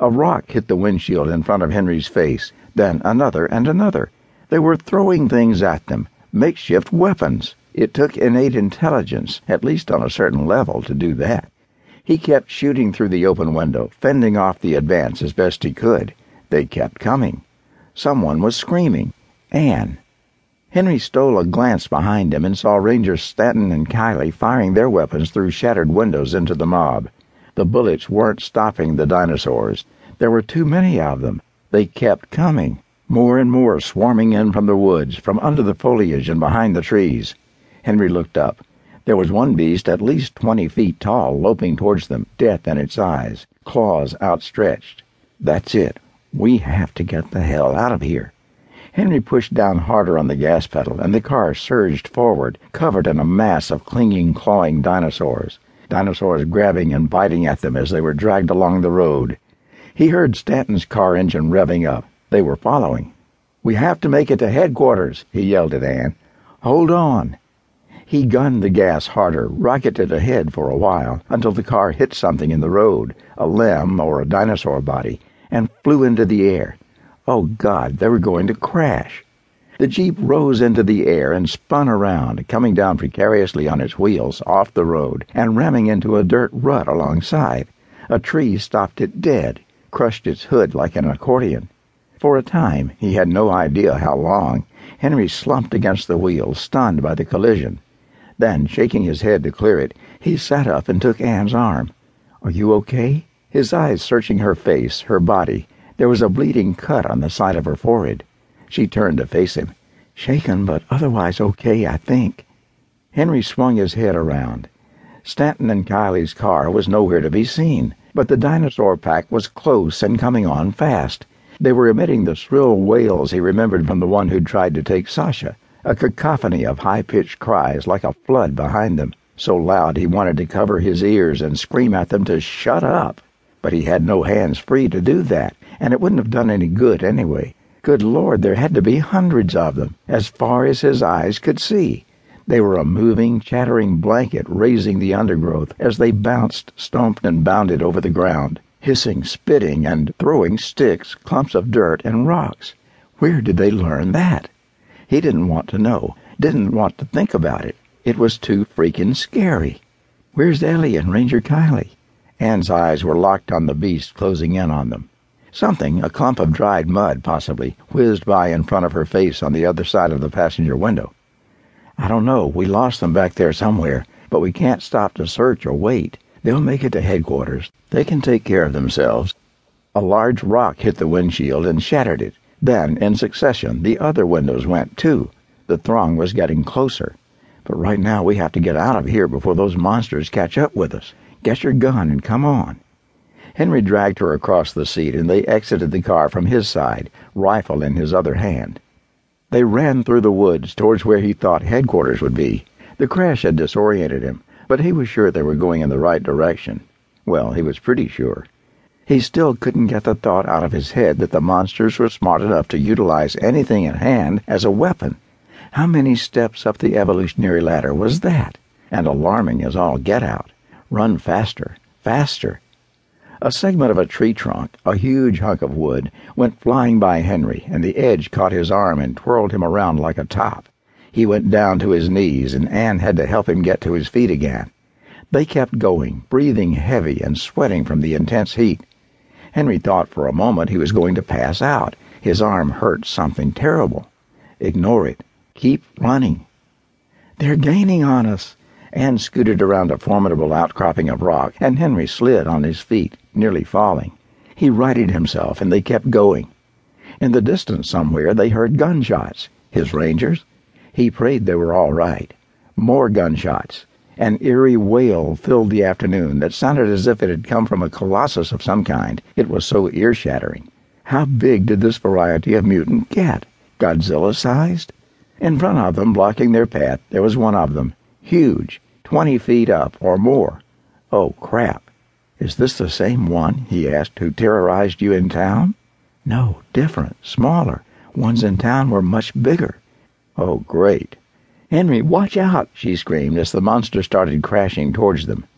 A rock hit the windshield in front of Henry's face, then another and another. They were throwing things at them, makeshift weapons. It took innate intelligence, at least on a certain level, to do that. He kept shooting through the open window, fending off the advance as best he could. They kept coming. Someone was screaming. Ann. Henry stole a glance behind him and saw Rangers Stanton and Kiley firing their weapons through shattered windows into the mob. The bullets weren't stopping the dinosaurs. There were too many of them. They kept coming, more and more swarming in from the woods, from under the foliage and behind the trees. Henry looked up. There was one beast at least twenty feet tall, loping towards them, death in its eyes, claws outstretched. That's it. We have to get the hell out of here. Henry pushed down harder on the gas pedal, and the car surged forward, covered in a mass of clinging, clawing dinosaurs dinosaurs grabbing and biting at them as they were dragged along the road. He heard Stanton's car engine revving up. They were following. We have to make it to headquarters, he yelled at Ann. Hold on. He gunned the gas harder, rocketed ahead for a while, until the car hit something in the road, a limb or a dinosaur body, and flew into the air. Oh, God, they were going to crash. The Jeep rose into the air and spun around, coming down precariously on its wheels off the road and ramming into a dirt rut alongside. A tree stopped it dead, crushed its hood like an accordion. For a time, he had no idea how long, Henry slumped against the wheel, stunned by the collision. Then, shaking his head to clear it, he sat up and took Ann's arm. Are you okay? His eyes searching her face, her body. There was a bleeding cut on the side of her forehead. She turned to face him. Shaken, but otherwise okay, I think. Henry swung his head around. Stanton and Kiley's car was nowhere to be seen, but the dinosaur pack was close and coming on fast. They were emitting the shrill wails he remembered from the one who'd tried to take Sasha, a cacophony of high-pitched cries like a flood behind them, so loud he wanted to cover his ears and scream at them to shut up. But he had no hands free to do that, and it wouldn't have done any good anyway. Good Lord, there had to be hundreds of them, as far as his eyes could see. They were a moving, chattering blanket raising the undergrowth as they bounced, stomped, and bounded over the ground, hissing, spitting, and throwing sticks, clumps of dirt, and rocks. Where did they learn that? He didn't want to know, didn't want to think about it. It was too freaking scary. Where's Ellie and Ranger Kiley? Ann's eyes were locked on the beast closing in on them. Something, a clump of dried mud possibly, whizzed by in front of her face on the other side of the passenger window. I don't know. We lost them back there somewhere, but we can't stop to search or wait. They'll make it to headquarters. They can take care of themselves. A large rock hit the windshield and shattered it. Then, in succession, the other windows went too. The throng was getting closer. But right now we have to get out of here before those monsters catch up with us. Get your gun and come on. Henry dragged her across the seat and they exited the car from his side, rifle in his other hand. They ran through the woods towards where he thought headquarters would be. The crash had disoriented him, but he was sure they were going in the right direction. Well, he was pretty sure. He still couldn't get the thought out of his head that the monsters were smart enough to utilize anything at hand as a weapon. How many steps up the evolutionary ladder was that? And alarming as all get out. Run faster, faster. A segment of a tree trunk, a huge hunk of wood, went flying by Henry, and the edge caught his arm and twirled him around like a top. He went down to his knees, and Ann had to help him get to his feet again. They kept going, breathing heavy and sweating from the intense heat. Henry thought for a moment he was going to pass out. His arm hurt something terrible. Ignore it. Keep running. They're gaining on us. Ann scooted around a formidable outcropping of rock, and Henry slid on his feet, nearly falling. He righted himself, and they kept going. In the distance somewhere they heard gunshots. His rangers? He prayed they were all right. More gunshots. An eerie wail filled the afternoon that sounded as if it had come from a colossus of some kind. It was so ear-shattering. How big did this variety of mutant get? Godzilla-sized? In front of them, blocking their path, there was one of them, Huge, twenty feet up or more. Oh, crap. Is this the same one, he asked, who terrorized you in town? No, different, smaller. Ones in town were much bigger. Oh, great. Henry, watch out, she screamed as the monster started crashing towards them.